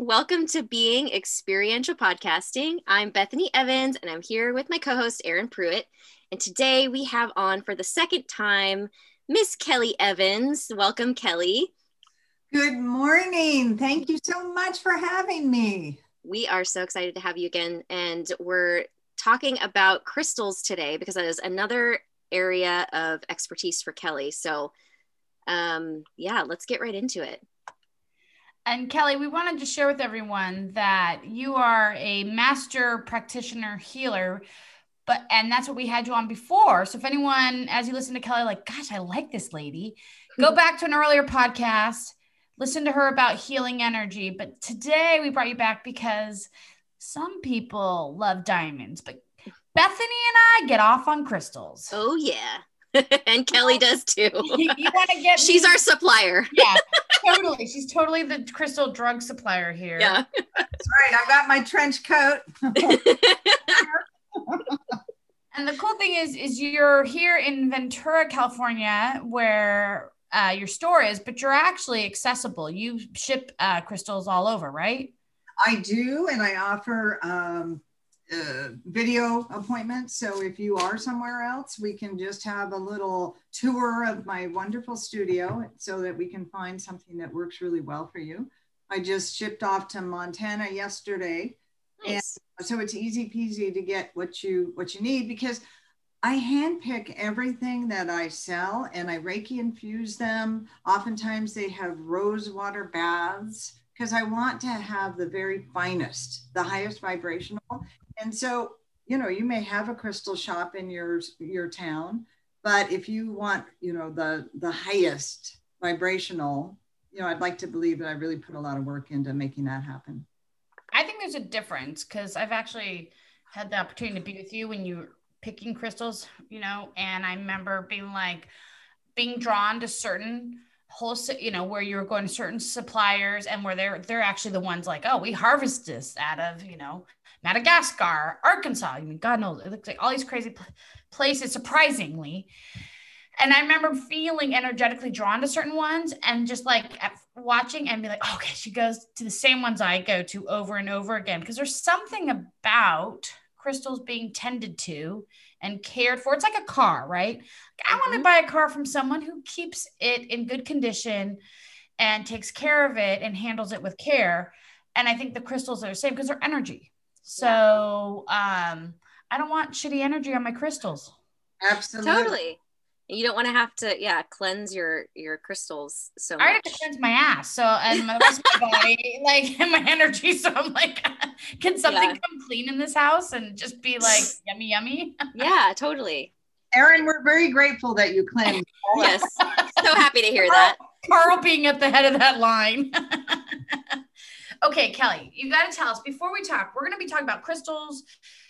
Welcome to Being Experiential Podcasting. I'm Bethany Evans and I'm here with my co host, Erin Pruitt. And today we have on for the second time Miss Kelly Evans. Welcome, Kelly. Good morning. Thank you so much for having me. We are so excited to have you again. And we're talking about crystals today because that is another area of expertise for Kelly. So, um, yeah, let's get right into it. And Kelly, we wanted to share with everyone that you are a master practitioner healer, but and that's what we had you on before. So if anyone, as you listen to Kelly, like, gosh, I like this lady, go back to an earlier podcast, listen to her about healing energy. But today we brought you back because some people love diamonds, but Bethany and I get off on crystals. Oh yeah. and Kelly does too. you want to get She's me? our supplier. yeah, totally. She's totally the crystal drug supplier here. Yeah. That's right. I've got my trench coat. and the cool thing is is you're here in Ventura, California, where uh, your store is, but you're actually accessible. You ship uh, crystals all over, right? I do, and I offer um, uh, video appointment. So if you are somewhere else, we can just have a little tour of my wonderful studio so that we can find something that works really well for you. I just shipped off to Montana yesterday. Nice. And so it's easy peasy to get what you what you need because I handpick everything that I sell and I Reiki infuse them. Oftentimes they have rose water baths because I want to have the very finest, the highest vibrational. And so, you know, you may have a crystal shop in your your town, but if you want, you know, the the highest vibrational, you know, I'd like to believe that I really put a lot of work into making that happen. I think there's a difference because I've actually had the opportunity to be with you when you were picking crystals, you know, and I remember being like being drawn to certain wholesale, you know, where you're going to certain suppliers and where they're they're actually the ones like, oh, we harvest this out of, you know, Madagascar, Arkansas. I mean, God knows, it looks like all these crazy places, surprisingly. And I remember feeling energetically drawn to certain ones and just like watching and be like, okay, she goes to the same ones I go to over and over again. Because there's something about crystals being tended to and cared for. It's like a car, right? I want to mm-hmm. buy a car from someone who keeps it in good condition and takes care of it and handles it with care. And I think the crystals are the same because they're energy. So um, I don't want shitty energy on my crystals. Absolutely. Totally. You don't want to have to, yeah, cleanse your your crystals so much. I have to cleanse my ass, so and my rest of my body, like and my energy. So I'm like, can something yeah. come clean in this house and just be like yummy, yummy? yeah, totally. Erin, we're very grateful that you cleanse. yes, so happy to hear that. Carl being at the head of that line. Okay, Kelly, you got to tell us before we talk, we're going to be talking about crystals,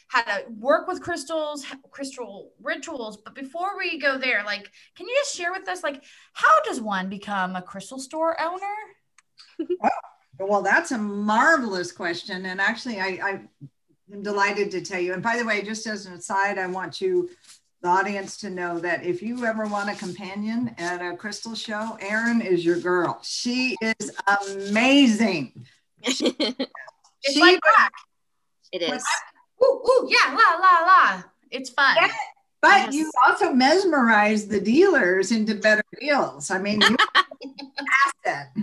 how to work with crystals, crystal rituals. But before we go there, like, can you just share with us, like, how does one become a crystal store owner? well, that's a marvelous question. And actually, I, I am delighted to tell you. And by the way, just as an aside, I want you the audience to know that if you ever want a companion at a crystal show, Erin is your girl. She is amazing it's she like crack. It is. Ooh, ooh, yeah, la la la. It's fun. Yeah, but yes. you also mesmerize the dealers into better deals. I mean, you asset.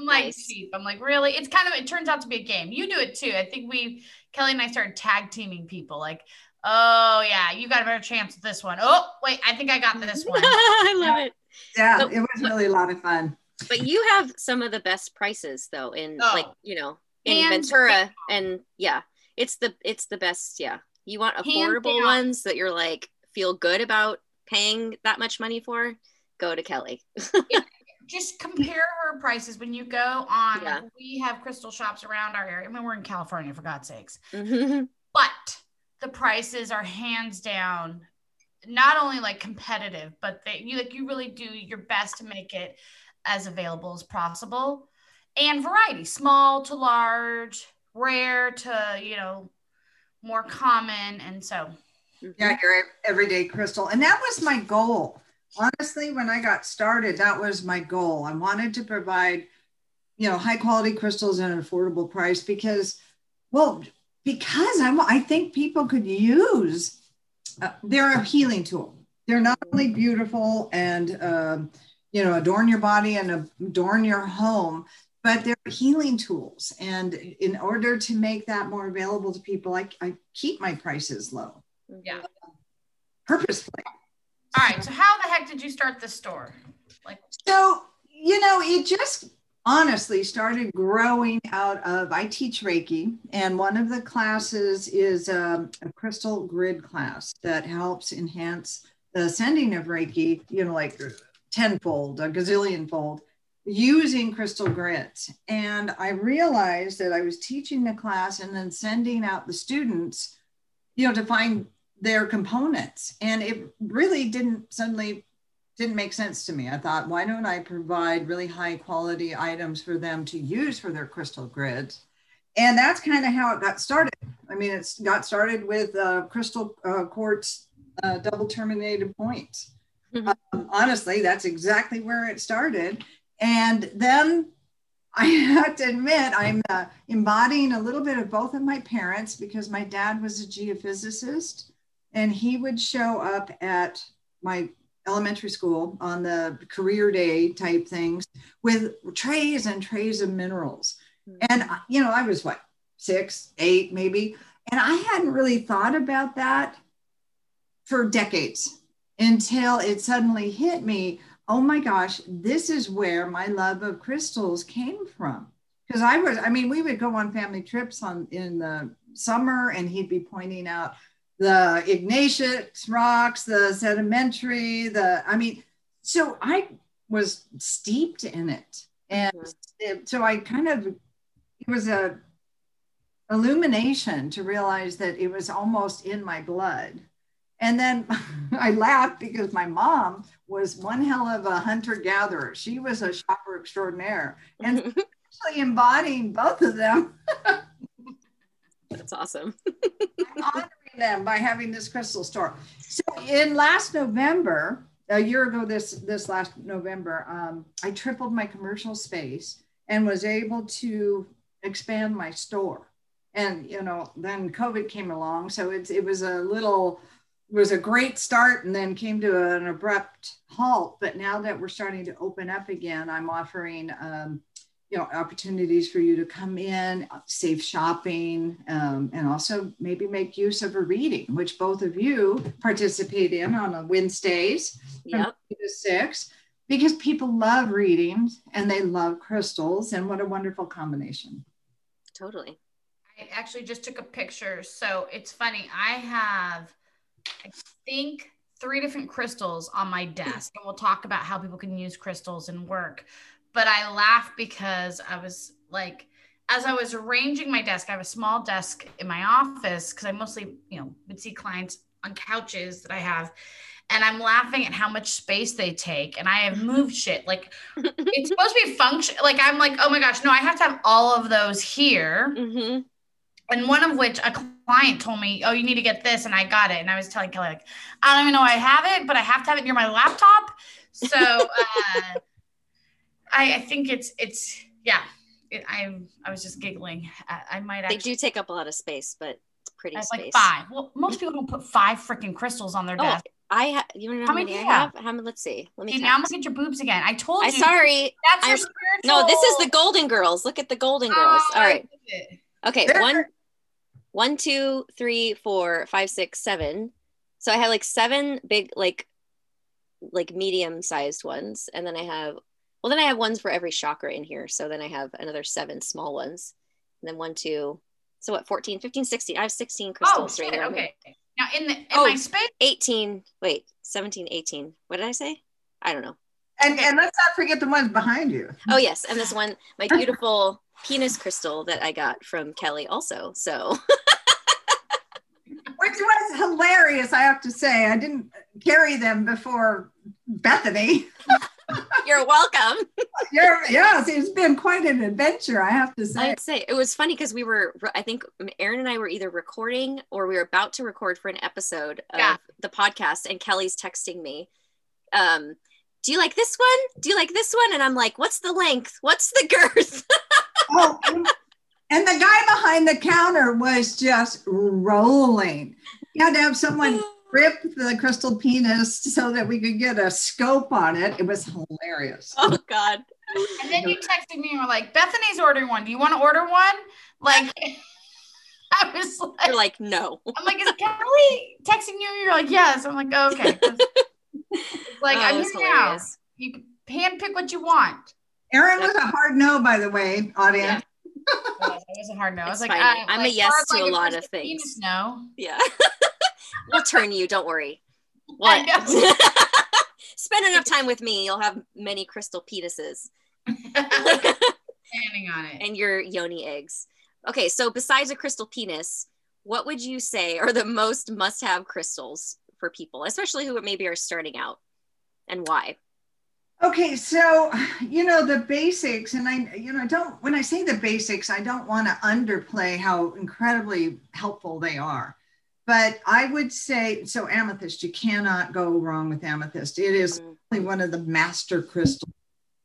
I'm like nice. cheap. I'm like, really? It's kind of it turns out to be a game. You do it too. I think we Kelly and I started tag teaming people like, oh yeah, you got a better chance with this one. Oh, wait, I think I got this one. I love yeah. it. Yeah, it was really a lot of fun. But you have some of the best prices though in oh. like, you know, in Hands Ventura down. and yeah, it's the it's the best, yeah. You want affordable ones that you're like feel good about paying that much money for, go to Kelly. just compare her prices when you go on. Yeah. We have crystal shops around our area. I mean, we're in California for God's sakes. Mm-hmm. But the prices are hands down not only like competitive, but they you like you really do your best to make it as available as possible. And variety small to large rare to you know more common. And so. Yeah your everyday crystal. And that was my goal. Honestly when i got started that was my goal. I wanted to provide you know, high quality crystals at an affordable price because, well, because i'm I think people could use, uh, they're a healing tool. They're not only beautiful and, uh, you know, adorn your body and adorn your home, but they're healing tools. And in order to make that more available to people, I, I keep my prices low. Yeah. Purposefully. All right. So how the heck did you start this store? Like so, you know, it just honestly started growing out of I teach Reiki, and one of the classes is um, a crystal grid class that helps enhance the sending of Reiki, you know, like tenfold, a gazillion fold, using crystal grids. And I realized that I was teaching the class and then sending out the students, you know, to find their components. And it really didn't suddenly didn't make sense to me. I thought, why don't I provide really high quality items for them to use for their crystal grids? And that's kind of how it got started. I mean, it's got started with uh, crystal uh, quartz uh, double terminated points. Mm-hmm. Um, honestly, that's exactly where it started. And then I have to admit, I'm uh, embodying a little bit of both of my parents because my dad was a geophysicist and he would show up at my elementary school on the career day type things with trays and trays of minerals. Mm-hmm. And, you know, I was what, six, eight, maybe. And I hadn't really thought about that for decades until it suddenly hit me oh my gosh, this is where my love of crystals came from. Because I was, I mean, we would go on family trips on in the summer and he'd be pointing out the igneous rocks, the sedimentary, the, I mean, so I was steeped in it. And so I kind of, it was a illumination to realize that it was almost in my blood. And then I laughed because my mom was one hell of a hunter gatherer. She was a shopper extraordinaire and actually embodying both of them. That's awesome. I'm honoring them by having this crystal store. So in last November, a year ago this this last November, um, I tripled my commercial space and was able to expand my store. And you know, then COVID came along, so it's it was a little was a great start and then came to an abrupt halt. But now that we're starting to open up again, I'm offering um, you know opportunities for you to come in safe shopping um, and also maybe make use of a reading which both of you participate in on wednesdays yep. from to six because people love readings and they love crystals and what a wonderful combination totally i actually just took a picture so it's funny i have i think three different crystals on my desk and we'll talk about how people can use crystals and work but I laugh because I was like, as I was arranging my desk, I have a small desk in my office because I mostly, you know, would see clients on couches that I have. And I'm laughing at how much space they take. And I have moved shit. Like it's supposed to be function. Like I'm like, oh my gosh, no, I have to have all of those here. Mm-hmm. And one of which a client told me, oh, you need to get this. And I got it. And I was telling Kelly, like, I don't even know I have it, but I have to have it near my laptop. So, uh, I, I think it's it's yeah. It, I I was just giggling. I, I might. Actually, they do take up a lot of space, but it's pretty. I space. like five. Well, most people don't put five freaking crystals on their oh, desk. I have. You know how, how many, many I have? How many? Let's see. Let me. See, now look get your boobs again. I told you. Sorry. That's your spiritual. No, this is the Golden Girls. Look at the Golden Girls. Oh, All right. Okay. One, one, two, three, four, five, six, seven. So I have like seven big, like, like medium sized ones, and then I have well, then I have ones for every chakra in here. So then I have another seven small ones. And then one, two. So what, 14, 15, 16. I have 16 crystals oh, right here. Okay. Now in the in oh, my space. 18. Wait, 17, 18. What did I say? I don't know. And, and let's not forget the ones behind you. Oh, yes. And this one, my beautiful penis crystal that I got from Kelly also. So. Which was hilarious, I have to say. I didn't carry them before Bethany. You're welcome. You're, yes, it's been quite an adventure, I have to say. I'd say it was funny because we were, I think Erin and I were either recording or we were about to record for an episode of yeah. the podcast, and Kelly's texting me. Um, do you like this one? Do you like this one? And I'm like, what's the length? What's the girth? Oh, and the guy behind the counter was just rolling. You had to have someone rip the crystal penis so that we could get a scope on it. It was hilarious. Oh God. And then you texted me and were like, Bethany's ordering one. Do you want to order one? Like I was like, You're like, no. I'm like, is Kelly texting you? You're like, yes. I'm like, oh, okay. like, oh, I'm here now. You can hand pick what you want. Erin was a hard no, by the way, audience. Yeah. Oh, yeah, it was a hard no. It's I was like, I, uh, am like, a yes to like a lot of things. No. Yeah. we'll turn you. Don't worry. What? Spend enough time with me. You'll have many crystal penises. Standing on it. And your yoni eggs. Okay, so besides a crystal penis, what would you say are the most must have crystals for people, especially who maybe are starting out, and why? Okay, so you know the basics, and I, you know, I don't when I say the basics, I don't want to underplay how incredibly helpful they are. But I would say so amethyst, you cannot go wrong with amethyst. It is mm. one of the master crystals.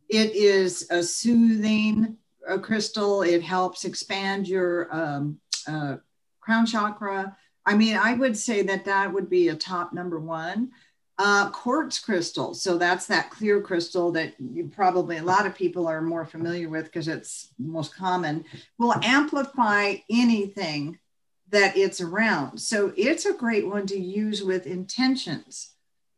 It is a soothing a crystal. It helps expand your um, uh, crown chakra. I mean, I would say that that would be a top number one. Uh, quartz crystal. So that's that clear crystal that you probably a lot of people are more familiar with because it's most common. Will amplify anything that it's around. So it's a great one to use with intentions.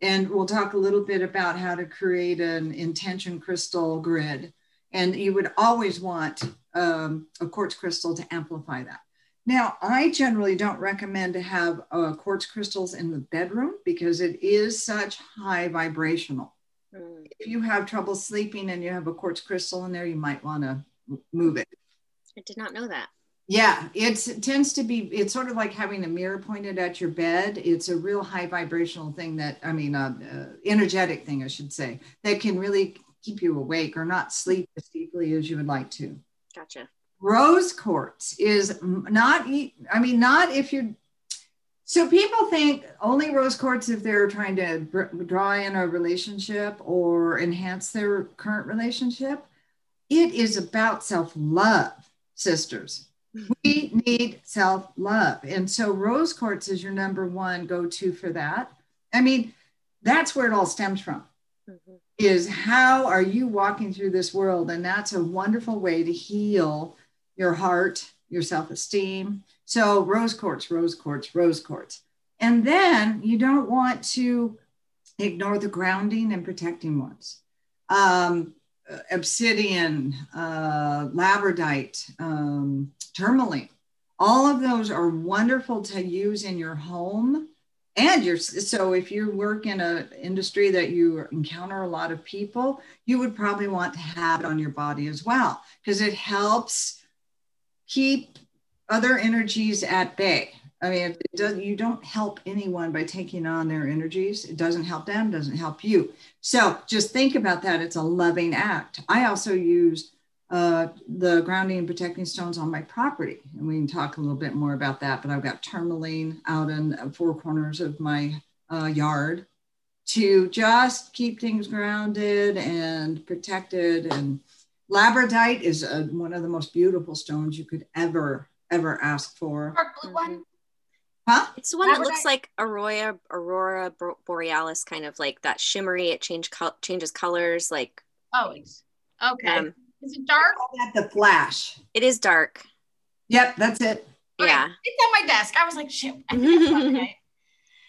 And we'll talk a little bit about how to create an intention crystal grid and you would always want um, a quartz crystal to amplify that. Now, I generally don't recommend to have uh, quartz crystals in the bedroom because it is such high vibrational. Mm. If you have trouble sleeping and you have a quartz crystal in there, you might want to move it. I did not know that. Yeah, it tends to be, it's sort of like having a mirror pointed at your bed. It's a real high vibrational thing that, I mean, uh, uh, energetic thing, I should say, that can really keep you awake or not sleep as deeply as you would like to. Gotcha. Rose quartz is not, I mean, not if you're, so people think only rose quartz if they're trying to draw in a relationship or enhance their current relationship. It is about self love, sisters. We need self love. And so rose quartz is your number one go to for that. I mean, that's where it all stems from. Mm-hmm is how are you walking through this world? And that's a wonderful way to heal your heart, your self esteem. So, rose quartz, rose quartz, rose quartz. And then you don't want to ignore the grounding and protecting ones. Um, obsidian, uh, labradorite, um, tourmaline, all of those are wonderful to use in your home and you're so if you work in an industry that you encounter a lot of people you would probably want to have it on your body as well because it helps keep other energies at bay i mean if it does you don't help anyone by taking on their energies it doesn't help them doesn't help you so just think about that it's a loving act i also use uh, the grounding and protecting stones on my property. And we can talk a little bit more about that. But I've got tourmaline out in four corners of my uh, yard to just keep things grounded and protected. And labradorite is a, one of the most beautiful stones you could ever, ever ask for. Dark blue one. Mm-hmm. Huh? It's the one that looks like aurora, aurora borealis, kind of like that shimmery. It change changes colors, like. Oh, okay. Um, is it dark? At the flash. It is dark. Yep, that's it. Okay. Yeah. It's on my desk. I was like, shit. and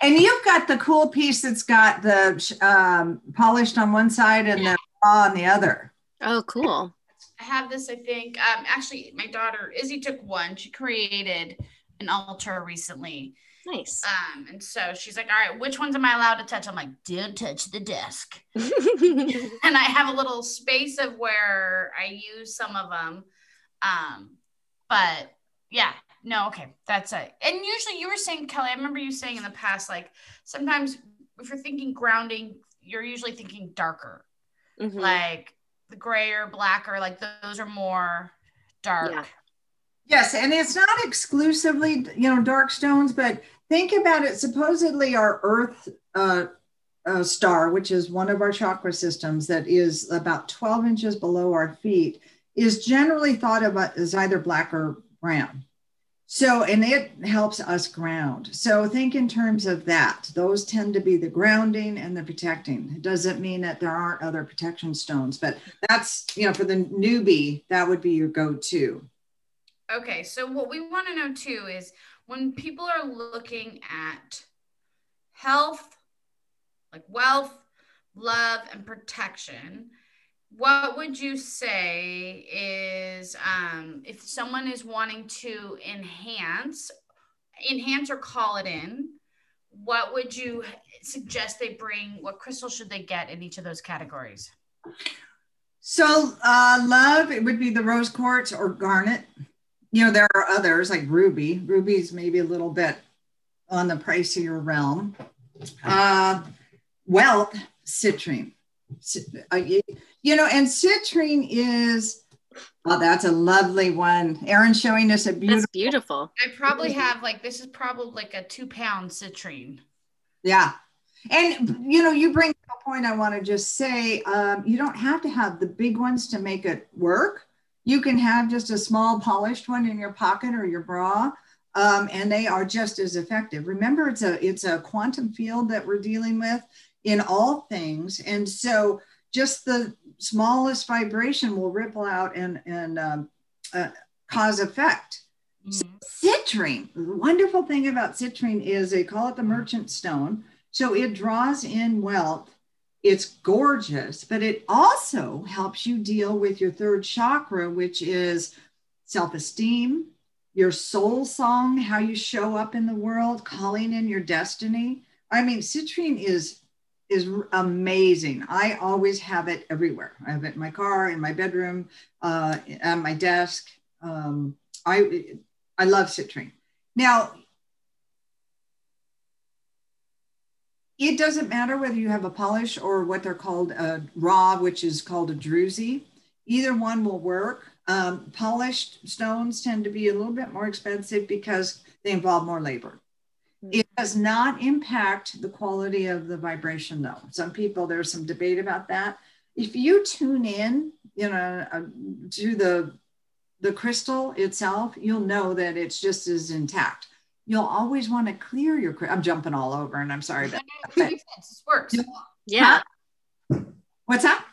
you've got the cool piece that's got the um, polished on one side and yeah. the raw on the other. Oh, cool. I have this, I think. Um, actually, my daughter Izzy took one. She created an altar recently Nice. Um, and so she's like, all right, which ones am I allowed to touch? I'm like, don't touch the desk. and I have a little space of where I use some of them. Um, but yeah, no, okay, that's it. And usually you were saying, Kelly, I remember you saying in the past, like sometimes if you're thinking grounding, you're usually thinking darker, mm-hmm. like the gray or black, or like those are more dark. Yeah. Yes, and it's not exclusively, you know, dark stones, but think about it. Supposedly, our Earth uh, uh, star, which is one of our chakra systems that is about 12 inches below our feet, is generally thought of as either black or brown. So, and it helps us ground. So, think in terms of that. Those tend to be the grounding and the protecting. It doesn't mean that there aren't other protection stones, but that's, you know, for the newbie, that would be your go to. Okay. So, what we want to know too is when people are looking at health, like wealth, love, and protection, what would you say is um, if someone is wanting to enhance enhance or call it in what would you suggest they bring what crystal should they get in each of those categories? So uh, love it would be the rose quartz or garnet. You know there are others like ruby. Ruby's maybe a little bit on the pricier realm. Uh, wealth citrine. Uh, you know, and citrine is, oh, that's a lovely one. Erin's showing us a beautiful. That's beautiful. I probably have like, this is probably like a two pound citrine. Yeah. And, you know, you bring a point I want to just say um, you don't have to have the big ones to make it work. You can have just a small polished one in your pocket or your bra. Um, and they are just as effective. Remember, it's a it's a quantum field that we're dealing with in all things, and so just the smallest vibration will ripple out and, and um, uh, cause effect. Mm-hmm. Citrine, the wonderful thing about citrine is they call it the merchant stone. So it draws in wealth. It's gorgeous, but it also helps you deal with your third chakra, which is self esteem, your soul song, how you show up in the world, calling in your destiny. I mean, citrine is is amazing. I always have it everywhere. I have it in my car, in my bedroom, uh, at my desk. Um, I I love citrine. Now, it doesn't matter whether you have a polish or what they're called a raw, which is called a druzy. Either one will work. Um, polished stones tend to be a little bit more expensive because they involve more labor. It does not impact the quality of the vibration, though. Some people, there's some debate about that. If you tune in, you know, uh, to the the crystal itself, you'll know that it's just as intact. You'll always want to clear your. I'm jumping all over, and I'm sorry. But, works. Yeah. Huh? What's that?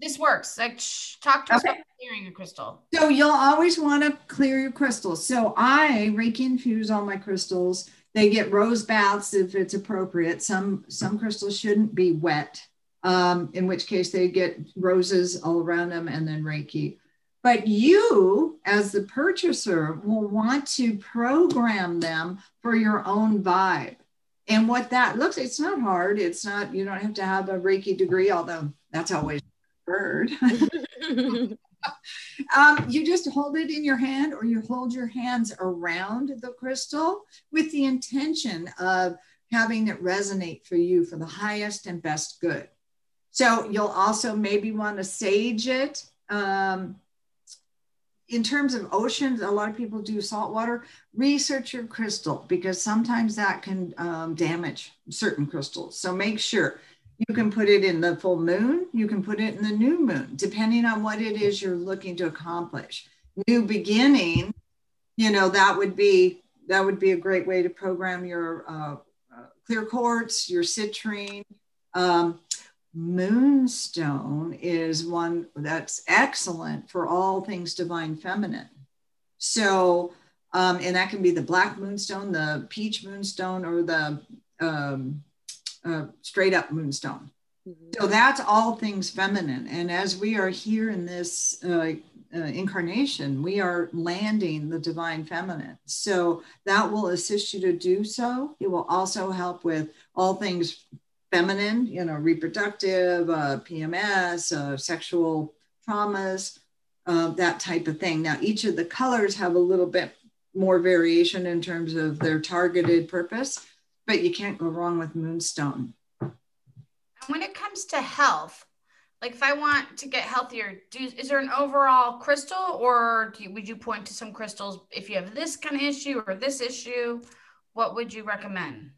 This works. Like, shh, talk to us okay. about clearing your crystal. So you'll always want to clear your crystals. So I Reiki infuse all my crystals they get rose baths if it's appropriate. Some some crystals shouldn't be wet, um, in which case they get roses all around them and then Reiki. But you, as the purchaser, will want to program them for your own vibe. And what that looks, it's not hard. It's not, you don't have to have a Reiki degree, although that's always heard. um, you just hold it in your hand or you hold your hands around the crystal with the intention of having it resonate for you for the highest and best good. So you'll also maybe want to sage it. Um, in terms of oceans, a lot of people do salt water. Research your crystal because sometimes that can um, damage certain crystals. So make sure you can put it in the full moon, you can put it in the new moon, depending on what it is you're looking to accomplish. New beginning, you know, that would be that would be a great way to program your uh, uh, clear quartz, your citrine. Um, moonstone is one that's excellent for all things divine feminine. So, um, and that can be the black moonstone, the peach moonstone, or the um, uh, straight up moonstone. Mm-hmm. So that's all things feminine. And as we are here in this uh, uh, incarnation, we are landing the divine feminine. So that will assist you to do so. It will also help with all things feminine, you know, reproductive, uh, PMS, uh, sexual traumas, uh, that type of thing. Now, each of the colors have a little bit more variation in terms of their targeted purpose but you can't go wrong with moonstone. When it comes to health, like if I want to get healthier, do, is there an overall crystal or you, would you point to some crystals if you have this kind of issue or this issue? What would you recommend?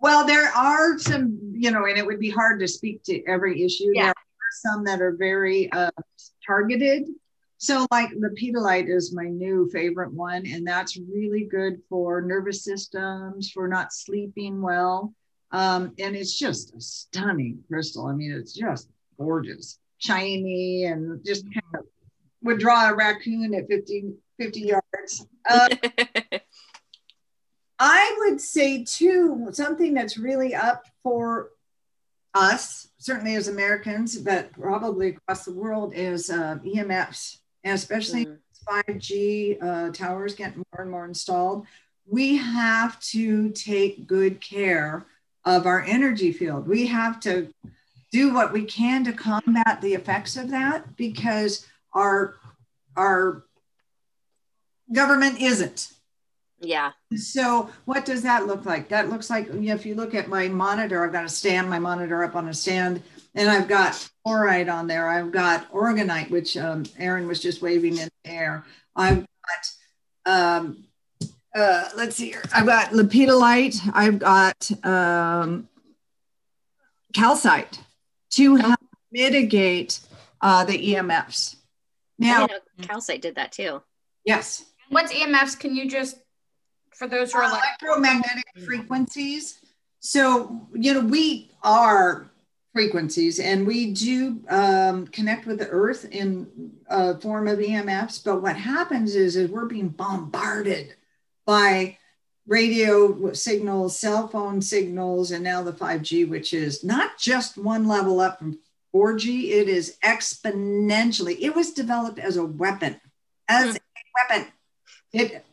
Well, there are some, you know, and it would be hard to speak to every issue. Yeah. There are some that are very uh, targeted. So, like the petalite is my new favorite one, and that's really good for nervous systems, for not sleeping well. Um, and it's just a stunning crystal. I mean, it's just gorgeous, shiny, and just kind of would draw a raccoon at 50, 50 yards. Uh, I would say, too, something that's really up for us, certainly as Americans, but probably across the world, is uh, EMFs, and especially mm. 5G uh, towers get more and more installed. We have to take good care of our energy field. We have to do what we can to combat the effects of that because our our government isn't. Yeah. So what does that look like? That looks like you know, if you look at my monitor, I've got to stand my monitor up on a stand, and I've got fluorite on there. I've got orgonite, which um, Erin was just waving in the air. I've got um, uh, let's see here. I've got lepidolite. I've got um, calcite to oh. help mitigate uh, the EMFs. Now, calcite did that too. Yes. What's EMFs? Can you just, for those who are like electromagnetic frequencies. So, you know, we are frequencies and we do um, connect with the earth in a form of EMFs. But what happens is, is we're being bombarded by radio signals, cell phone signals, and now the 5G, which is not just one level up from 4G, it is exponentially. It was developed as a weapon, as a weapon. It,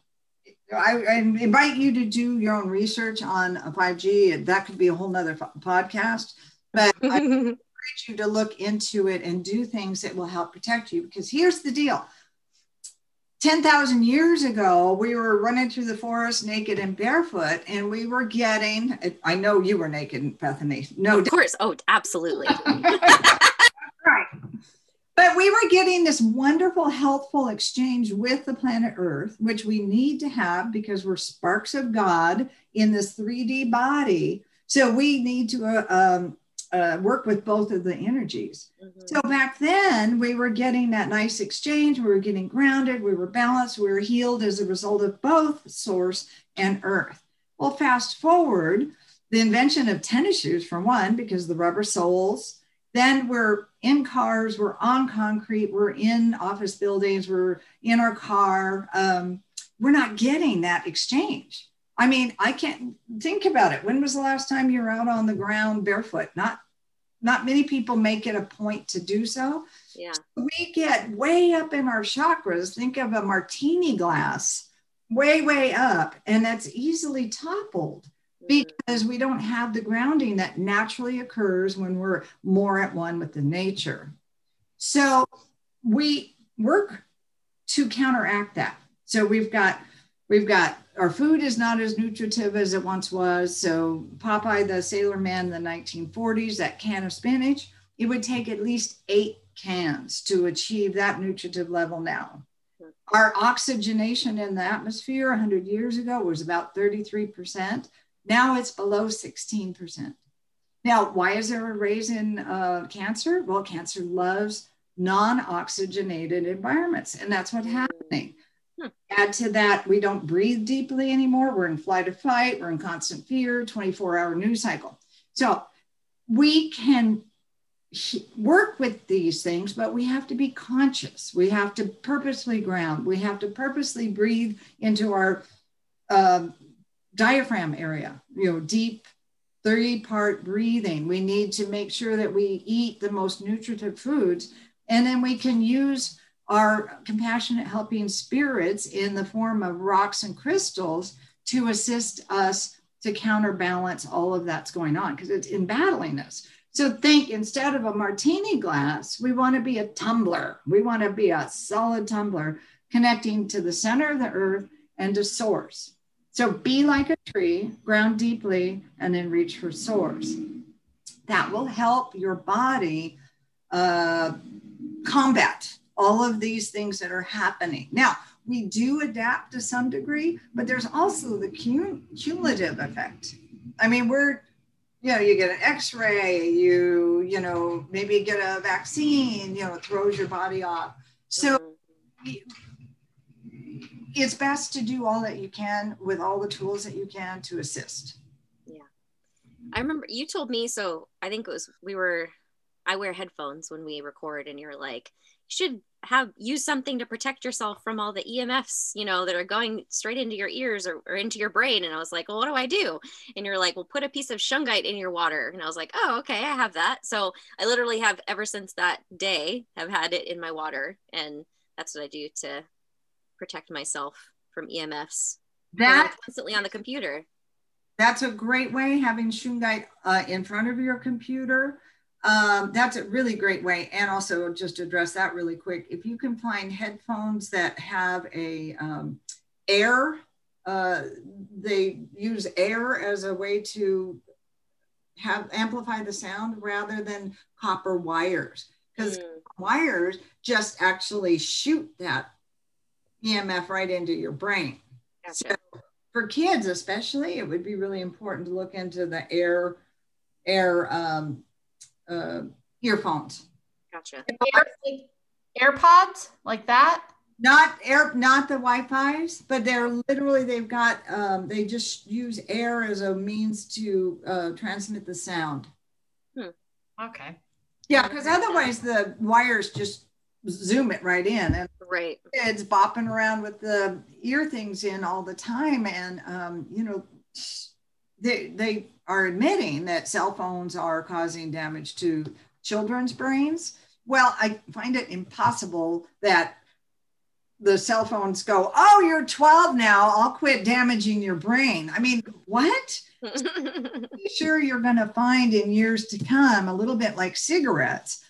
I, I, invite you to do your own research on 5G. That could be a whole nother podcast, but I encourage you to look into it and do things that will help protect you. Because here's the deal 10,000 years ago, we were running through the forest naked and barefoot, and we were getting, I know you were naked, Bethany. No, of course. Oh, absolutely. right. But we were getting this wonderful, healthful exchange with the planet Earth, which we need to have because we're sparks of God in this 3D body. So we need to uh, um, uh, work with both of the energies. Mm-hmm. So back then, we were getting that nice exchange. We were getting grounded, we were balanced, we were healed as a result of both source and earth. Well, fast forward, the invention of tennis shoes, for one, because the rubber soles. Then we're in cars, we're on concrete, we're in office buildings, we're in our car. Um, we're not getting that exchange. I mean, I can't think about it. When was the last time you were out on the ground barefoot? Not not many people make it a point to do so. Yeah. We get way up in our chakras. Think of a martini glass way, way up, and that's easily toppled mm-hmm. because we don't have the grounding that naturally occurs when we're more at one with the nature. So we work to counteract that. So we've got we've got our food is not as nutritive as it once was. So Popeye the Sailor Man in the 1940s, that can of spinach, it would take at least eight cans to achieve that nutritive level now. Our oxygenation in the atmosphere 100 years ago was about 33%. Now it's below 16%. Now, why is there a raise in uh, cancer? Well, cancer loves non oxygenated environments, and that's what's happening. Hmm. Add to that, we don't breathe deeply anymore. We're in flight or fight. We're in constant fear, 24 hour news cycle. So we can work with these things, but we have to be conscious. We have to purposely ground. We have to purposely breathe into our uh, diaphragm area, you know, deep three part breathing. We need to make sure that we eat the most nutritive foods. And then we can use are compassionate helping spirits in the form of rocks and crystals to assist us to counterbalance all of that's going on because it's in battling us. So think instead of a martini glass, we want to be a tumbler. We want to be a solid tumbler connecting to the center of the earth and to source. So be like a tree, ground deeply, and then reach for source. That will help your body uh, combat all of these things that are happening. Now, we do adapt to some degree, but there's also the cumulative effect. I mean, we're, you know, you get an x-ray, you, you know, maybe get a vaccine, you know, it throws your body off. So it's best to do all that you can with all the tools that you can to assist. Yeah. I remember you told me, so I think it was, we were, I wear headphones when we record and you're like, should have use something to protect yourself from all the EMFs, you know, that are going straight into your ears or, or, into your brain. And I was like, well, what do I do? And you're like, well, put a piece of shungite in your water. And I was like, oh, okay, I have that. So I literally have ever since that day have had it in my water. And that's what I do to protect myself from EMFs. That constantly on the computer. That's a great way having shungite uh, in front of your computer um, that's a really great way. And also just address that really quick. If you can find headphones that have a um, air, uh, they use air as a way to have amplify the sound rather than copper wires because mm. wires just actually shoot that EMF right into your brain. Gotcha. So for kids especially, it would be really important to look into the air air um, uh, earphones. Gotcha. Air, AirPods like that? Not air, not the Wi-Fi's, but they're literally they've got um, they just use air as a means to uh, transmit the sound. Hmm. Okay. Yeah, because otherwise the wires just zoom it right in, and right kids bopping around with the ear things in all the time, and um, you know they they are admitting that cell phones are causing damage to children's brains. Well, I find it impossible that the cell phones go, Oh, you're 12 now. I'll quit damaging your brain. I mean, what? sure, you're going to find in years to come, a little bit like cigarettes,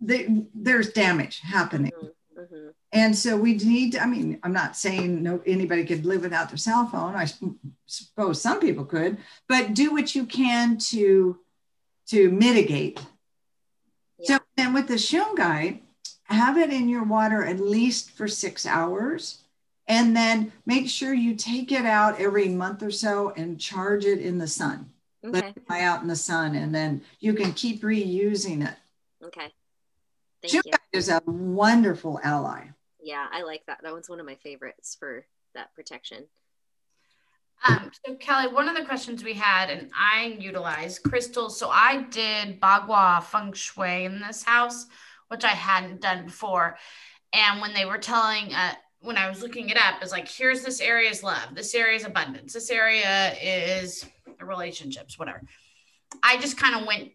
they, there's damage happening. Mm-hmm. And so we need, to, I mean, I'm not saying no anybody could live without their cell phone. I mm, suppose some people could, but do what you can to to mitigate. Yeah. So and with the shungite, have it in your water at least for six hours. And then make sure you take it out every month or so and charge it in the sun. Okay. Let it lie out in the sun, and then you can keep reusing it. Okay. Thank shungite you. is a wonderful ally yeah, I like that. That one's one of my favorites for that protection. Um, so Kelly, one of the questions we had, and I utilize crystals. So I did Bagua feng shui in this house, which I hadn't done before. And when they were telling, uh, when I was looking it up, is like, here's this area is love, this area is abundance, this area is relationships, whatever. I just kind of went,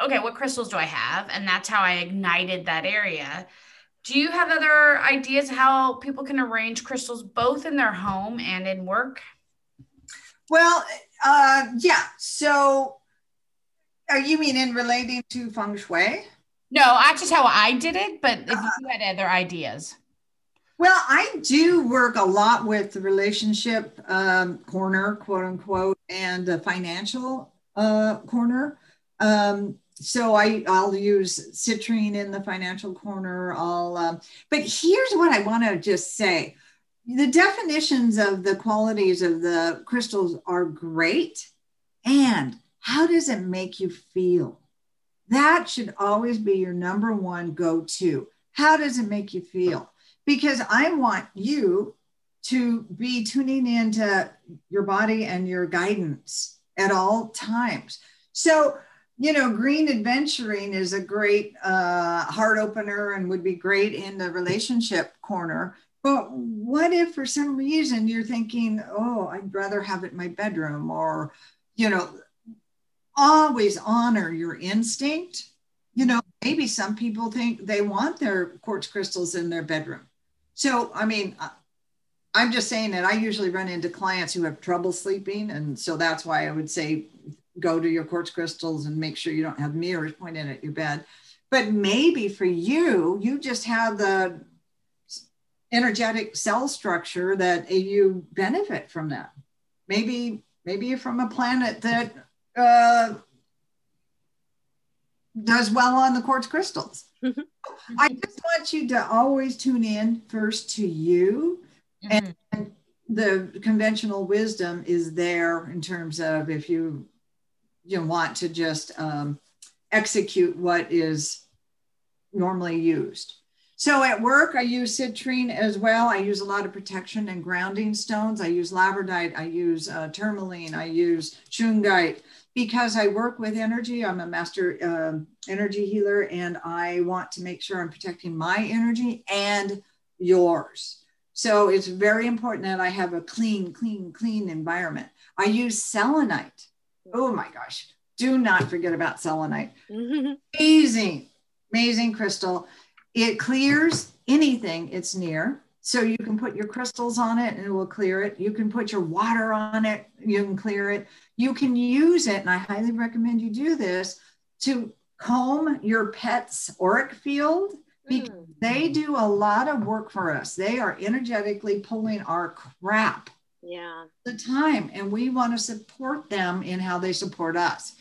okay, what crystals do I have? And that's how I ignited that area do you have other ideas how people can arrange crystals both in their home and in work? Well, uh, yeah. So, are uh, you mean in relating to feng shui? No, that's just how I did it. But if uh, you had other ideas. Well, I do work a lot with the relationship um, corner, quote unquote, and the financial uh, corner. Um, so I, I'll use citrine in the financial corner. I'll, um, but here's what I want to just say. The definitions of the qualities of the crystals are great. And how does it make you feel? That should always be your number one go to. How does it make you feel? Because I want you to be tuning into your body and your guidance at all times. So, you know, green aventurine is a great uh, heart opener and would be great in the relationship corner. But what if for some reason you're thinking, oh, I'd rather have it in my bedroom or, you know, always honor your instinct. You know, maybe some people think they want their quartz crystals in their bedroom. So, I mean, I'm just saying that I usually run into clients who have trouble sleeping. And so that's why I would say go to your quartz crystals and make sure you don't have mirrors pointing at your bed. But maybe for you, you just have the energetic cell structure that you benefit from that. Maybe, maybe you're from a planet that uh, does well on the quartz crystals. I just want you to always tune in first to you mm-hmm. and the conventional wisdom is there in terms of if you you want to just um, execute what is normally used. So at work, I use citrine as well. I use a lot of protection and grounding stones. I use labradorite, I use uh, tourmaline, I use shungite because I work with energy. I'm a master um, energy healer and I want to make sure I'm protecting my energy and yours. So it's very important that I have a clean, clean, clean environment. I use selenite. Oh my gosh. Do not forget about selenite. amazing, amazing crystal. It clears anything it's near. So you can put your crystals on it and it will clear it. You can put your water on it, you can clear it. You can use it, and I highly recommend you do this to comb your pet's auric field because mm. they do a lot of work for us. They are energetically pulling our crap yeah the time and we want to support them in how they support us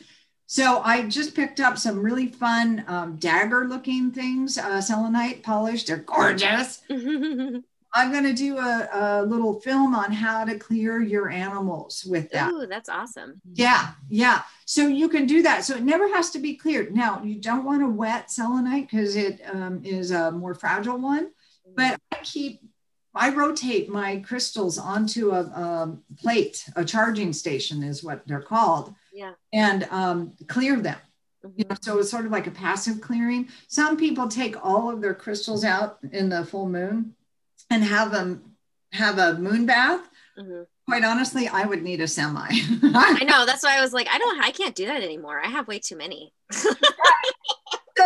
so I just picked up some really fun um, dagger looking things, uh, selenite polished. They're gorgeous. I'm going to do a, a, little film on how to clear your animals with that. Ooh, that's awesome. Yeah, yeah. So you can do that. So it never has to be cleared. Now, you don't want to wet selenite because it um, is a more fragile one. But I keep, I rotate my crystals onto a, a plate, a charging station is what they're called yeah. and um, clear them. Mm-hmm. You know, so it's sort of like a passive clearing. Some people take all of their crystals out in the full moon and have them have a moon bath. Mm-hmm. Quite honestly, I would need a semi. I know. That's why I was like, I don't, I can't do that anymore. I have way too many. so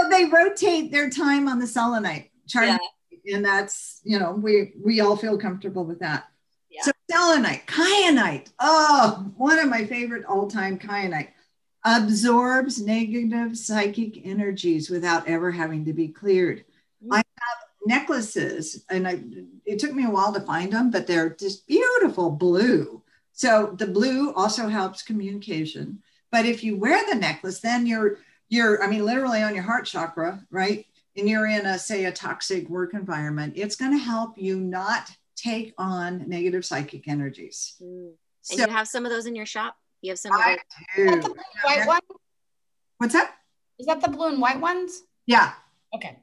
they rotate their time on the selenite yeah. And that's you know we we all feel comfortable with that. Yeah. So selenite, kyanite. Oh, one of my favorite all-time kyanite absorbs negative psychic energies without ever having to be cleared. Mm-hmm. I have necklaces, and I, it took me a while to find them, but they're just beautiful blue. So the blue also helps communication. But if you wear the necklace, then you're you're, I mean, literally on your heart chakra, right? And you're in a say a toxic work environment. It's going to help you not take on negative psychic energies. Mm. And so, you have some of those in your shop? You have some I do. white one? What's that? Is that the blue and white ones? Yeah. Okay.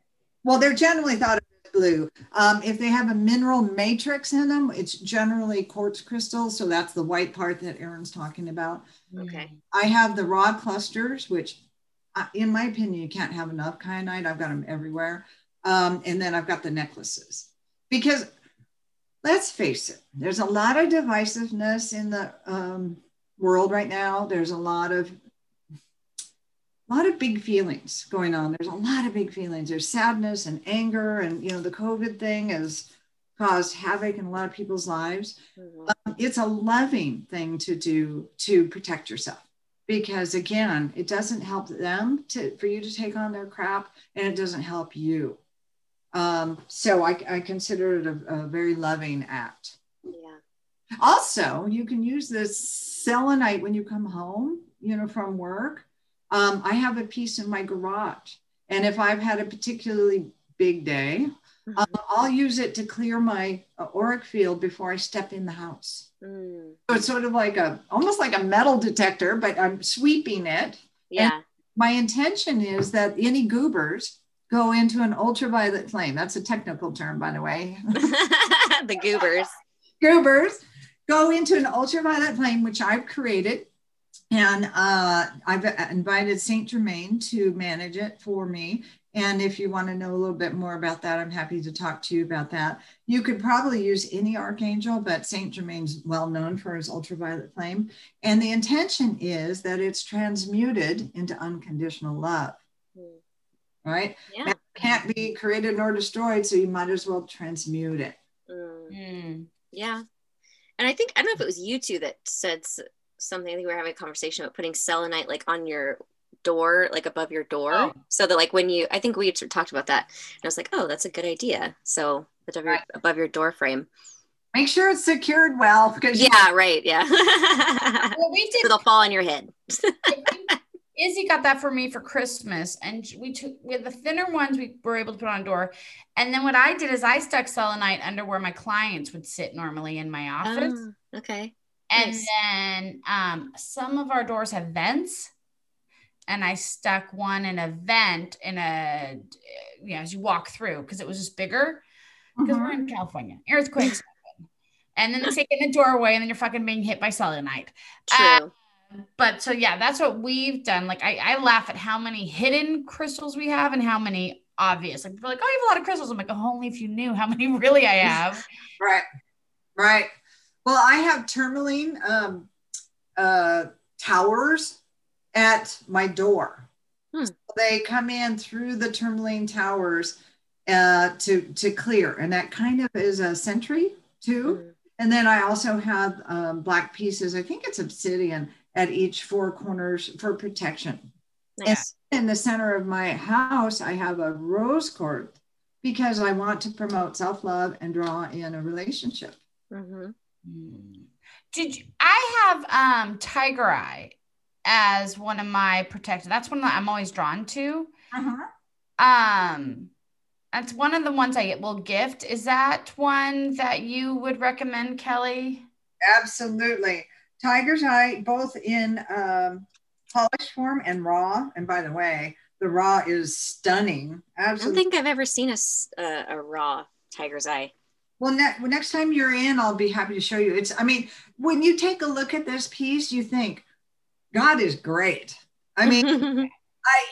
Well, they're generally thought of as blue. Um, if they have a mineral matrix in them, it's generally quartz crystals. So that's the white part that Erin's talking about. Okay. I have the raw clusters, which in my opinion, you can't have enough kyanite. I've got them everywhere. Um, and then I've got the necklaces because let's face it, there's a lot of divisiveness in the um, world right now. There's a lot of a lot of big feelings going on. There's a lot of big feelings. There's sadness and anger, and you know the COVID thing has caused havoc in a lot of people's lives. Mm-hmm. Um, it's a loving thing to do to protect yourself because again, it doesn't help them to for you to take on their crap, and it doesn't help you. Um, so I, I, consider it a, a, very loving act. Yeah. Also, you can use this selenite when you come home, you know, from work. Um, I have a piece in my garage, and if I've had a particularly big day, mm-hmm. um, I'll use it to clear my uh, auric field before I step in the house. Mm. So it's sort of like a almost like a metal detector, but I'm sweeping it. Yeah. My intention is that any goobers go into an ultraviolet flame. That's a technical term, by the way. the goobers. goobers go into an ultraviolet flame, which I've created. And uh, I've invited Saint Germain to manage it for me. And if you want to know a little bit more about that, I'm happy to talk to you about that. You could probably use any archangel, but Saint Germain's well known for his ultraviolet flame. And the intention is that it's transmuted into unconditional love right? Yeah. It can't be created nor destroyed, so you might as well transmute it. Mm. Yeah. And I think, I don't know if it was you two that said something. I think we were having a conversation about putting selenite like on your door, like above your door. Oh. So that like when you, I think we talked about that. And I was like, oh, that's a good idea. So above your, above your door frame. Make sure it's secured well. Because yeah, right. Yeah. well, we did. It'll fall on your head. Izzy got that for me for Christmas, and we took we had the thinner ones we were able to put on a door, and then what I did is I stuck selenite under where my clients would sit normally in my office. Oh, okay. And nice. then um, some of our doors have vents, and I stuck one in a vent in a you know as you walk through because it was just bigger because uh-huh. we're in California, earthquakes. and then they take in the doorway, and then you're fucking being hit by selenite. True. Uh, but so yeah, that's what we've done. Like I, I laugh at how many hidden crystals we have and how many obvious. Like people like, oh, you have a lot of crystals. I'm like, oh, only if you knew how many really I have. right, right. Well, I have tourmaline um, uh, towers at my door. Hmm. They come in through the tourmaline towers uh, to to clear, and that kind of is a sentry too. Hmm. And then I also have um, black pieces. I think it's obsidian at each four corners for protection. Nice. And in the center of my house, I have a rose quartz because I want to promote self love and draw in a relationship. Mm-hmm. Did you, I have um, tiger eye as one of my protected? That's one that I'm always drawn to. Uh-huh. Um, that's one of the ones I will gift. Is that one that you would recommend, Kelly? Absolutely. Tiger's Eye, both in um, polished form and raw. And by the way, the raw is stunning. Absolutely. I don't think I've ever seen a, uh, a raw Tiger's Eye. Well, ne- next time you're in, I'll be happy to show you. It's, I mean, when you take a look at this piece, you think, God is great. I mean, I,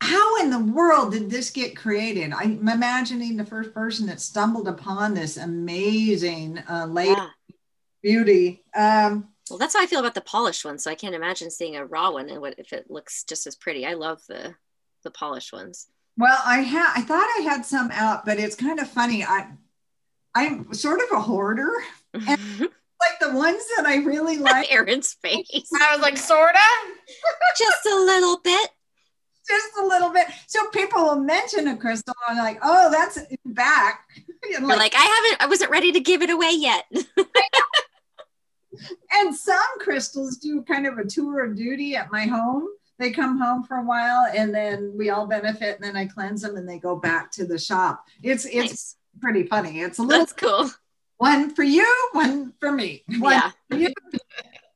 how in the world did this get created? I'm imagining the first person that stumbled upon this amazing uh, yeah beauty. Um, well, that's how I feel about the polished one. So I can't imagine seeing a raw one and what if it looks just as pretty. I love the the polished ones. Well, I had I thought I had some out, but it's kind of funny. I I'm sort of a hoarder. And like the ones that I really like. Erin's face. I was like, sorta. just a little bit. Just a little bit. So people will mention a crystal and I'm like, oh, that's back. You're like, like, I haven't, I wasn't ready to give it away yet and some crystals do kind of a tour of duty at my home. They come home for a while and then we all benefit and then I cleanse them and they go back to the shop. It's it's nice. pretty funny. It's a little That's cool. One for you, one for me. One yeah. For you.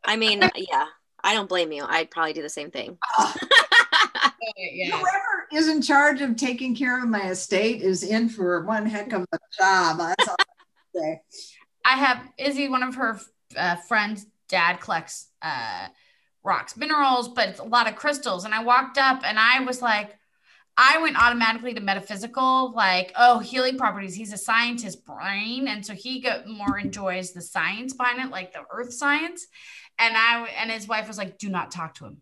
I mean, yeah, I don't blame you. I'd probably do the same thing. Oh. yeah. Whoever is in charge of taking care of my estate is in for one heck of a job. That's all I say. I have Izzy, one of her uh, friend's dad collects uh, rocks, minerals, but it's a lot of crystals. And I walked up and I was like, I went automatically to metaphysical, like, oh, healing properties. He's a scientist brain. And so he got more enjoys the science behind it, like the earth science. And I and his wife was like, do not talk to him.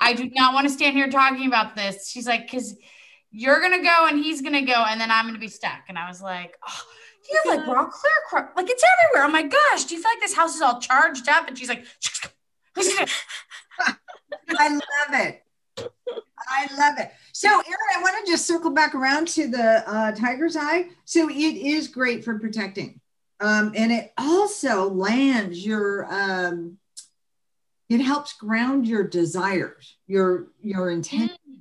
I do not want to stand here talking about this. She's like, because you're gonna go and he's gonna go, and then I'm gonna be stuck. And I was like, oh, you have like raw clear like it's everywhere. Oh my gosh, do you feel like this house is all charged up? And she's like, I love it. I love it. So, Erin, I want to just circle back around to the uh, tiger's eye. So, it is great for protecting, um, and it also lands your. Um, it helps ground your desires, your your intent. Mm.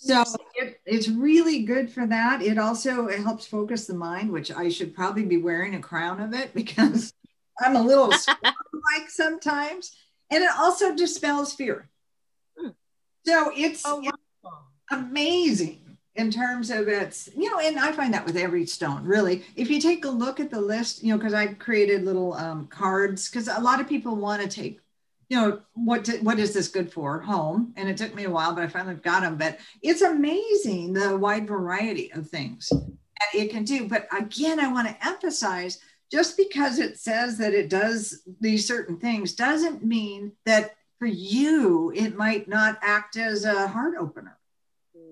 So it, it's really good for that. It also it helps focus the mind, which I should probably be wearing a crown of it because I'm a little like sometimes. And it also dispels fear. So it's, oh, wow. it's amazing in terms of its, you know, and I find that with every stone, really. If you take a look at the list, you know, because I created little um, cards, because a lot of people want to take you know what to, what is this good for home and it took me a while but i finally got them but it's amazing the wide variety of things that it can do but again i want to emphasize just because it says that it does these certain things doesn't mean that for you it might not act as a heart opener.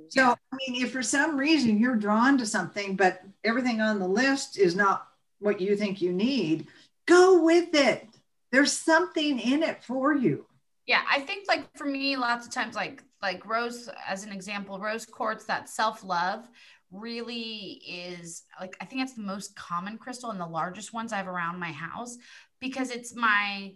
So i mean if for some reason you're drawn to something but everything on the list is not what you think you need go with it. There's something in it for you. Yeah i think like for me lots of times like like rose as an example rose quartz that self-love really is like i think it's the most common crystal and the largest ones i have around my house because it's my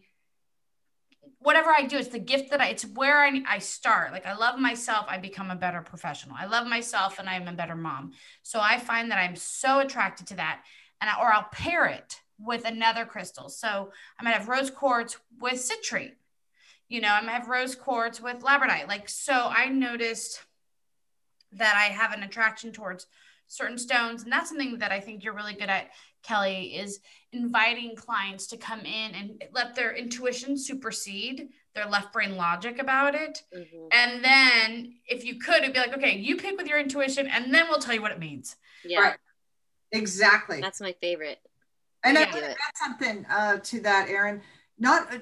whatever I do, it's the gift that I, it's where I, I start. Like I love myself, I become a better professional. I love myself and I'm a better mom. So I find that I'm so attracted to that. And I, or I'll pair it with another crystal. So I might have rose quartz with citrine. You know, I might have rose quartz with labradorite. Like, so I noticed that I have an attraction towards certain stones. And that's something that I think you're really good at, Kelly, is inviting clients to come in and let their intuition supersede their left brain logic about it. Mm-hmm. And then if you could, it'd be like, okay, you pick with your intuition and then we'll tell you what it means. Yeah. Right. Exactly. That's my favorite. And yeah. I want to add something uh, to that, Erin. Not uh,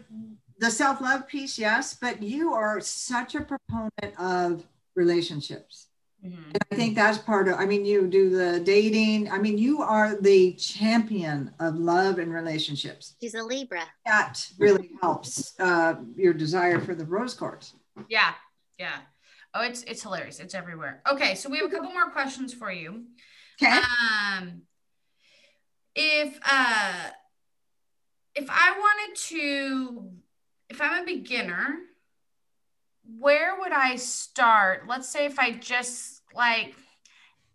the self love piece, yes, but you are such a proponent of relationships. Mm-hmm. I think that's part of, I mean, you do the dating. I mean, you are the champion of love and relationships. She's a Libra. That really helps uh, your desire for the rose quartz. Yeah. Yeah. Oh, it's it's hilarious. It's everywhere. Okay, so we have a couple more questions for you. Okay. Um, if uh, if I wanted to, if I'm a beginner where would I start? Let's say if I just like,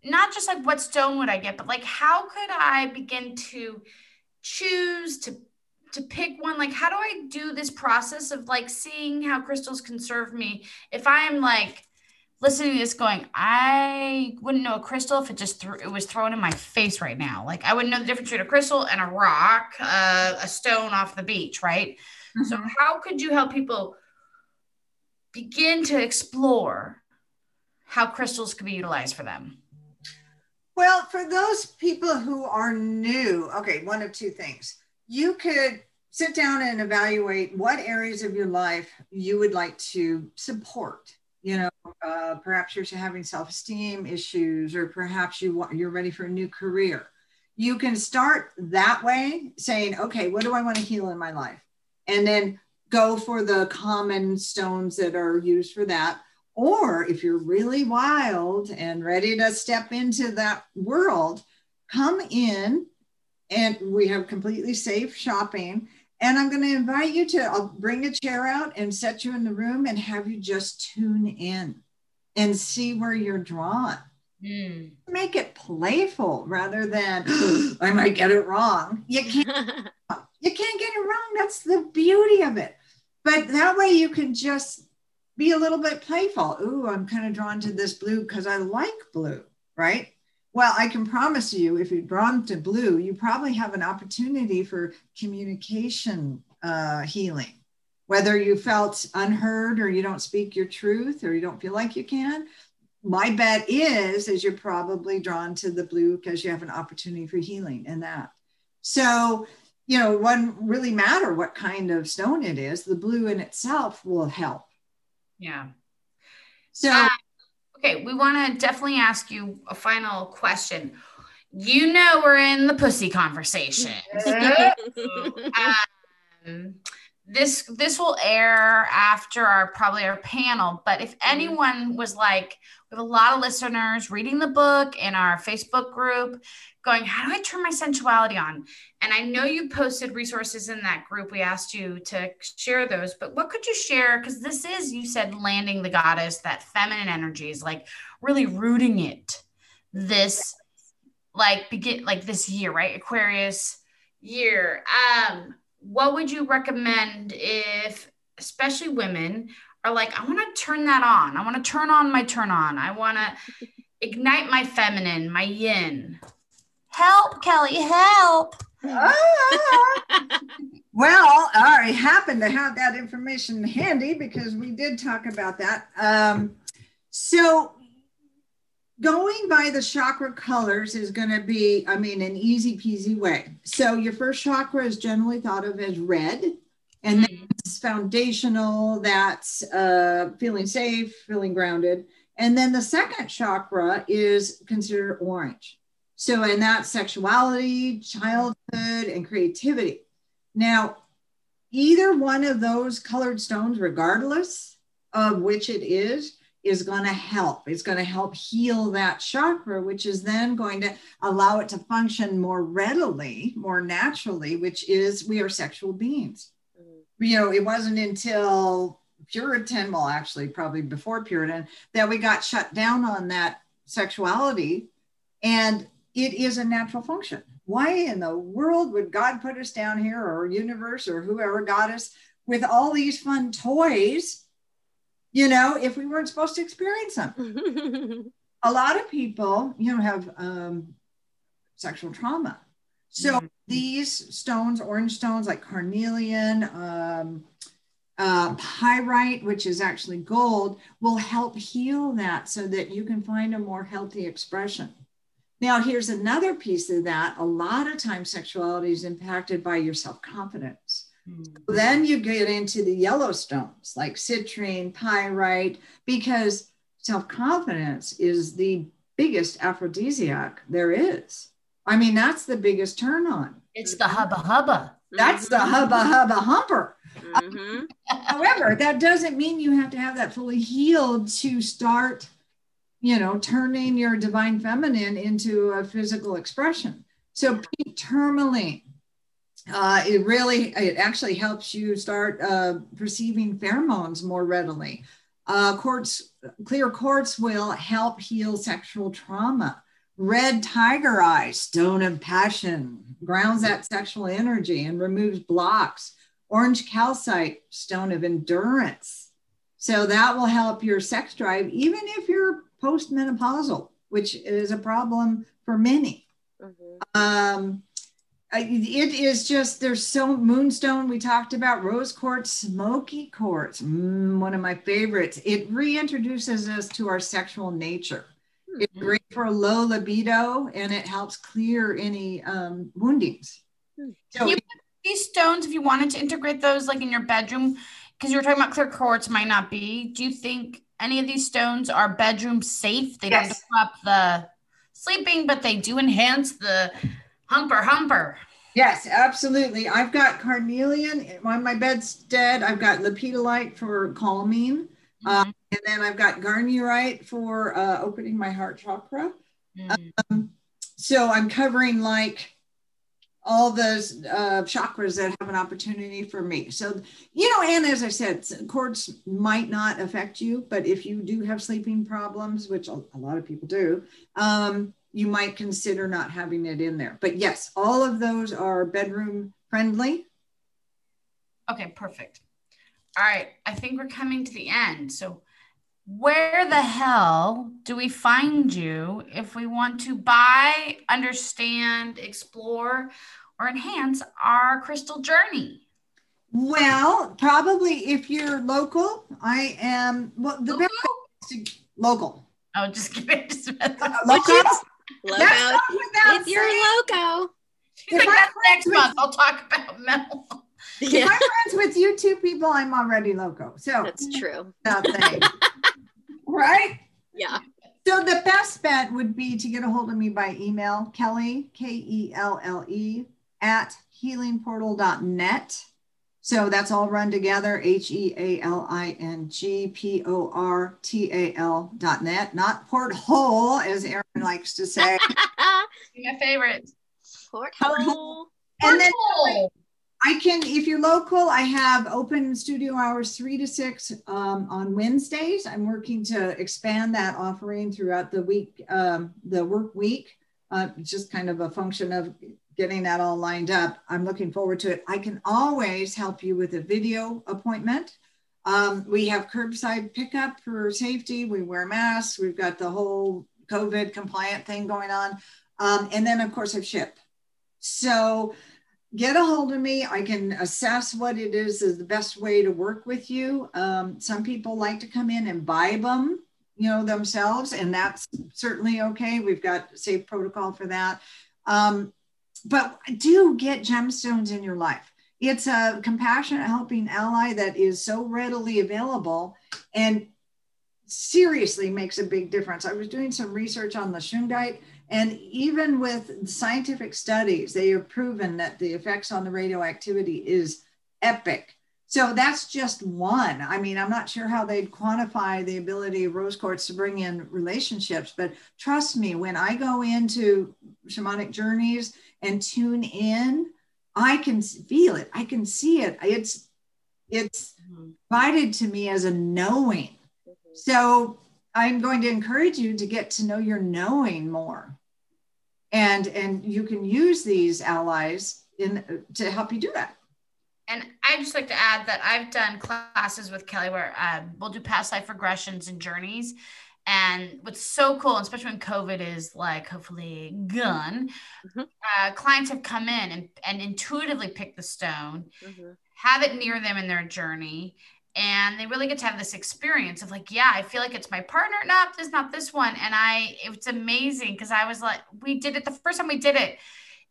not just like what stone would I get, but like how could I begin to choose to to pick one? Like how do I do this process of like seeing how crystals can serve me if I am like listening to this going, I wouldn't know a crystal if it just threw it was thrown in my face right now. Like I wouldn't know the difference between a crystal and a rock, uh, a stone off the beach, right? Mm-hmm. So how could you help people begin to explore how crystals could be utilized for them? Well, for those people who are new, okay, one of two things. You could sit down and evaluate what areas of your life you would like to support. You know, uh, perhaps you're having self-esteem issues, or perhaps you want, you're ready for a new career. You can start that way, saying, "Okay, what do I want to heal in my life?" And then go for the common stones that are used for that. Or if you're really wild and ready to step into that world, come in and we have completely safe shopping. And I'm going to invite you to, I'll bring a chair out and set you in the room and have you just tune in and see where you're drawn. Mm. Make it playful rather than I might get it wrong. You can't you can't get it wrong. That's the beauty of it. But that way you can just be a little bit playful. Ooh, I'm kind of drawn to this blue because I like blue, right? Well, I can promise you, if you're drawn to blue, you probably have an opportunity for communication uh, healing. Whether you felt unheard or you don't speak your truth or you don't feel like you can, my bet is is you're probably drawn to the blue because you have an opportunity for healing in that. So you know, one really matter what kind of stone it is. The blue in itself will help. Yeah. So, uh, okay, we want to definitely ask you a final question. You know, we're in the pussy conversation. um, this this will air after our probably our panel but if mm-hmm. anyone was like we have a lot of listeners reading the book in our facebook group going how do i turn my sensuality on? And i know you posted resources in that group. We asked you to share those but what could you share? Because this is you said landing the goddess that feminine energy is like really rooting it this like begin like this year right? Aquarius year. Um what would you recommend if especially women are like i want to turn that on. I want to turn on my turn on. I want to ignite my feminine my yin. Help kelly help! Ah. well i happen to have that information handy because we did talk about that. Um, so going by the chakra colors is going to be, I mean, an easy peasy way. So your first chakra is generally thought of as red, and mm-hmm. that's foundational, that's uh, feeling safe, feeling grounded. And then the second chakra is considered orange. So, and that's sexuality, childhood, and creativity. Now, either one of those colored stones, regardless of which it is, is going to help. It's going to help heal that chakra, which is then going to allow it to function more readily, more naturally, which is we are sexual beings. Mm-hmm. you know, it wasn't until Puritan, well, actually, probably before Puritan, that we got shut down on that sexuality. And it is a natural function. Why in the world would God put us down here or universe or whoever got us with all these fun toys, you know, if we weren't supposed to experience them? a lot of people, you know, have um, sexual trauma. So mm-hmm. these stones, orange stones like carnelian, um, uh, pyrite, which is actually gold, will help heal that so that you can find a more healthy expression. Now, here's another piece of that. A lot of times, sexuality is impacted by your self confidence. Mm-hmm. Then you get into the yellow stones like citrine, pyrite, because self confidence is the biggest aphrodisiac there is. I mean, that's the biggest turn on. It's the hubba hubba. That's mm-hmm. the hubba hubba humper. Mm-hmm. However, that doesn't mean you have to have that fully healed to start, you know, turning your divine feminine into a physical expression. So pink tourmaline, uh, it really, it actually helps you start uh, perceiving pheromones more readily. Uh, quartz, clear quartz will help heal sexual trauma. Red tiger eye, stone of passion, grounds that sexual energy and removes blocks. Orange calcite, stone of endurance. So that will help your sex drive, even if you're postmenopausal, which is a problem for many. Mm-hmm. Um, it is just there's so moonstone we talked about rose quartz smoky quartz mm, one of my favorites it reintroduces us to our sexual nature mm-hmm. it's great for low libido and it helps clear any um, woundings hmm. so you these stones, if you wanted to integrate those like in your bedroom, because you were talking about clear quartz might not be. Do you think any of these stones are bedroom safe? They yes. don't disrupt the sleeping, but they do enhance the humper humper. Yes, absolutely. I've got carnelian on my bedstead. I've got lepidolite for calming. Mm-hmm. Um, and then I've got garnierite for uh, opening my heart chakra. Mm-hmm. Um, so I'm covering like all those uh, chakras that have an opportunity for me. So, you know, and as I said, quartz might not affect you, but if you do have sleeping problems, which a, a lot of people do, um, you might consider not having it in there. But yes, all of those are bedroom friendly. Okay, perfect. All right, I think we're coming to the end. So, where the hell do we find you if we want to buy, understand, explore, or enhance our crystal journey? Well, probably if you're local, I am well the local? best local. Oh, just kidding. Just uh, local. Loco. If you're loco. She's if like, that's next with, month. I'll talk about metal. Yeah. If I'm friends with you two people, I'm already loco. So that's true. Nothing right? Yeah. So the best bet would be to get a hold of me by email, Kelly, K E L L E, at healingportal.net. So that's all run together, H E A L I N G P O R T A L dot net, not porthole, as Erin likes to say. My favorite. Porthole. And then I can, if you're local, I have open studio hours three to six um, on Wednesdays. I'm working to expand that offering throughout the week, um, the work week. Uh, just kind of a function of getting that all lined up. I'm looking forward to it. I can always help you with a video appointment. Um, we have curbside pickup for safety. We wear masks. We've got the whole COVID compliant thing going on. Um, and then, of course, I ship. So, get a hold of me. I can assess what it is is the best way to work with you. Um, some people like to come in and buy them, you know, themselves, and that's certainly okay. We've got safe protocol for that. Um, but do get gemstones in your life. It's a compassionate helping ally that is so readily available and seriously makes a big difference. I was doing some research on the shungite and even with scientific studies, they have proven that the effects on the radioactivity is epic. So that's just one. I mean, I'm not sure how they'd quantify the ability of rose quartz to bring in relationships, but trust me, when I go into shamanic journeys and tune in, I can feel it. I can see it. It's it's mm-hmm. provided to me as a knowing. Mm-hmm. So I'm going to encourage you to get to know your knowing more. And and you can use these allies in to help you do that. And I just like to add that I've done classes with Kelly where uh, we'll do past life regressions and journeys. And what's so cool, especially when COVID is like hopefully gone, mm-hmm. uh, clients have come in and, and intuitively pick the stone, mm-hmm. have it near them in their journey, and they really get to have this experience of like, yeah, I feel like it's my partner. No, it's not this one. And I, it's amazing because I was like, we did it the first time we did it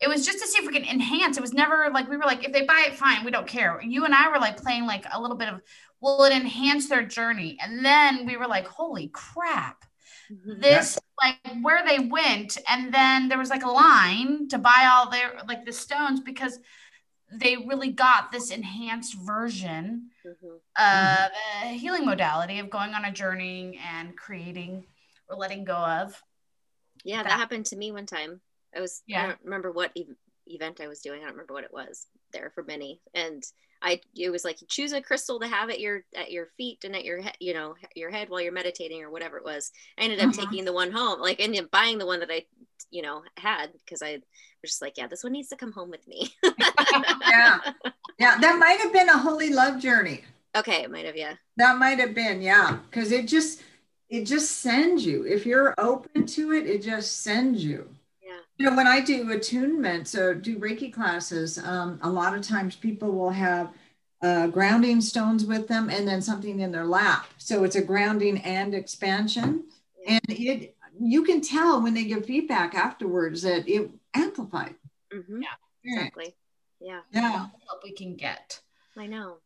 it was just to see if we can enhance. It was never like we were like, if they buy it, fine, we don't care. You and I were like playing like a little bit of, will it enhance their journey? And then we were like, holy crap, mm-hmm. this like where they went, and then there was like a line to buy all their like the stones because they really got this enhanced version mm-hmm. of a healing modality of going on a journey and creating or letting go of. Yeah, that, that happened to me one time. I was yeah. I don't remember what ev- event I was doing. I don't remember what it was there for many. And I it was like you choose a crystal to have at your at your feet and at your head, you know, your head while you're meditating or whatever it was. I ended up uh-huh. taking the one home, like ended up buying the one that I, you know, had because I was just like, yeah, this one needs to come home with me. yeah. Yeah. That might have been a holy love journey. Okay, it might have, yeah. That might have been, yeah. Cause it just it just sends you. If you're open to it, it just sends you. You know, when I do attunement, so do Reiki classes, um, a lot of times people will have uh, grounding stones with them and then something in their lap. So it's a grounding and expansion. And it you can tell when they give feedback afterwards that it amplified. Mm-hmm. Yeah, exactly. Yeah. Yeah. Help we can get. I know.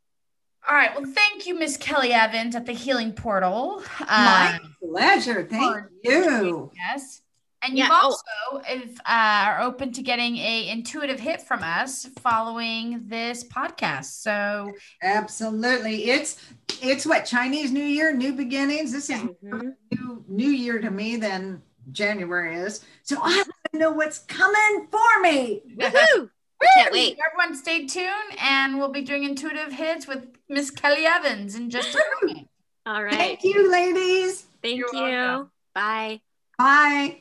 All right. Well, thank you, Miss Kelly Evans at the Healing Portal. My um, pleasure. Thank you. Yes. And you yeah. Oh. also if, uh, are open to getting a intuitive hit from us following this podcast. So absolutely, it's it's what Chinese New Year, new beginnings. This is mm-hmm. new New Year to me than January is. So I want to know what's coming for me. Woohoo! Can't wait. Everyone, stay tuned, and we'll be doing intuitive hits with Miss Kelly Evans in just a moment. All right. Thank you, ladies. Thank You're you. Welcome. Bye. Bye.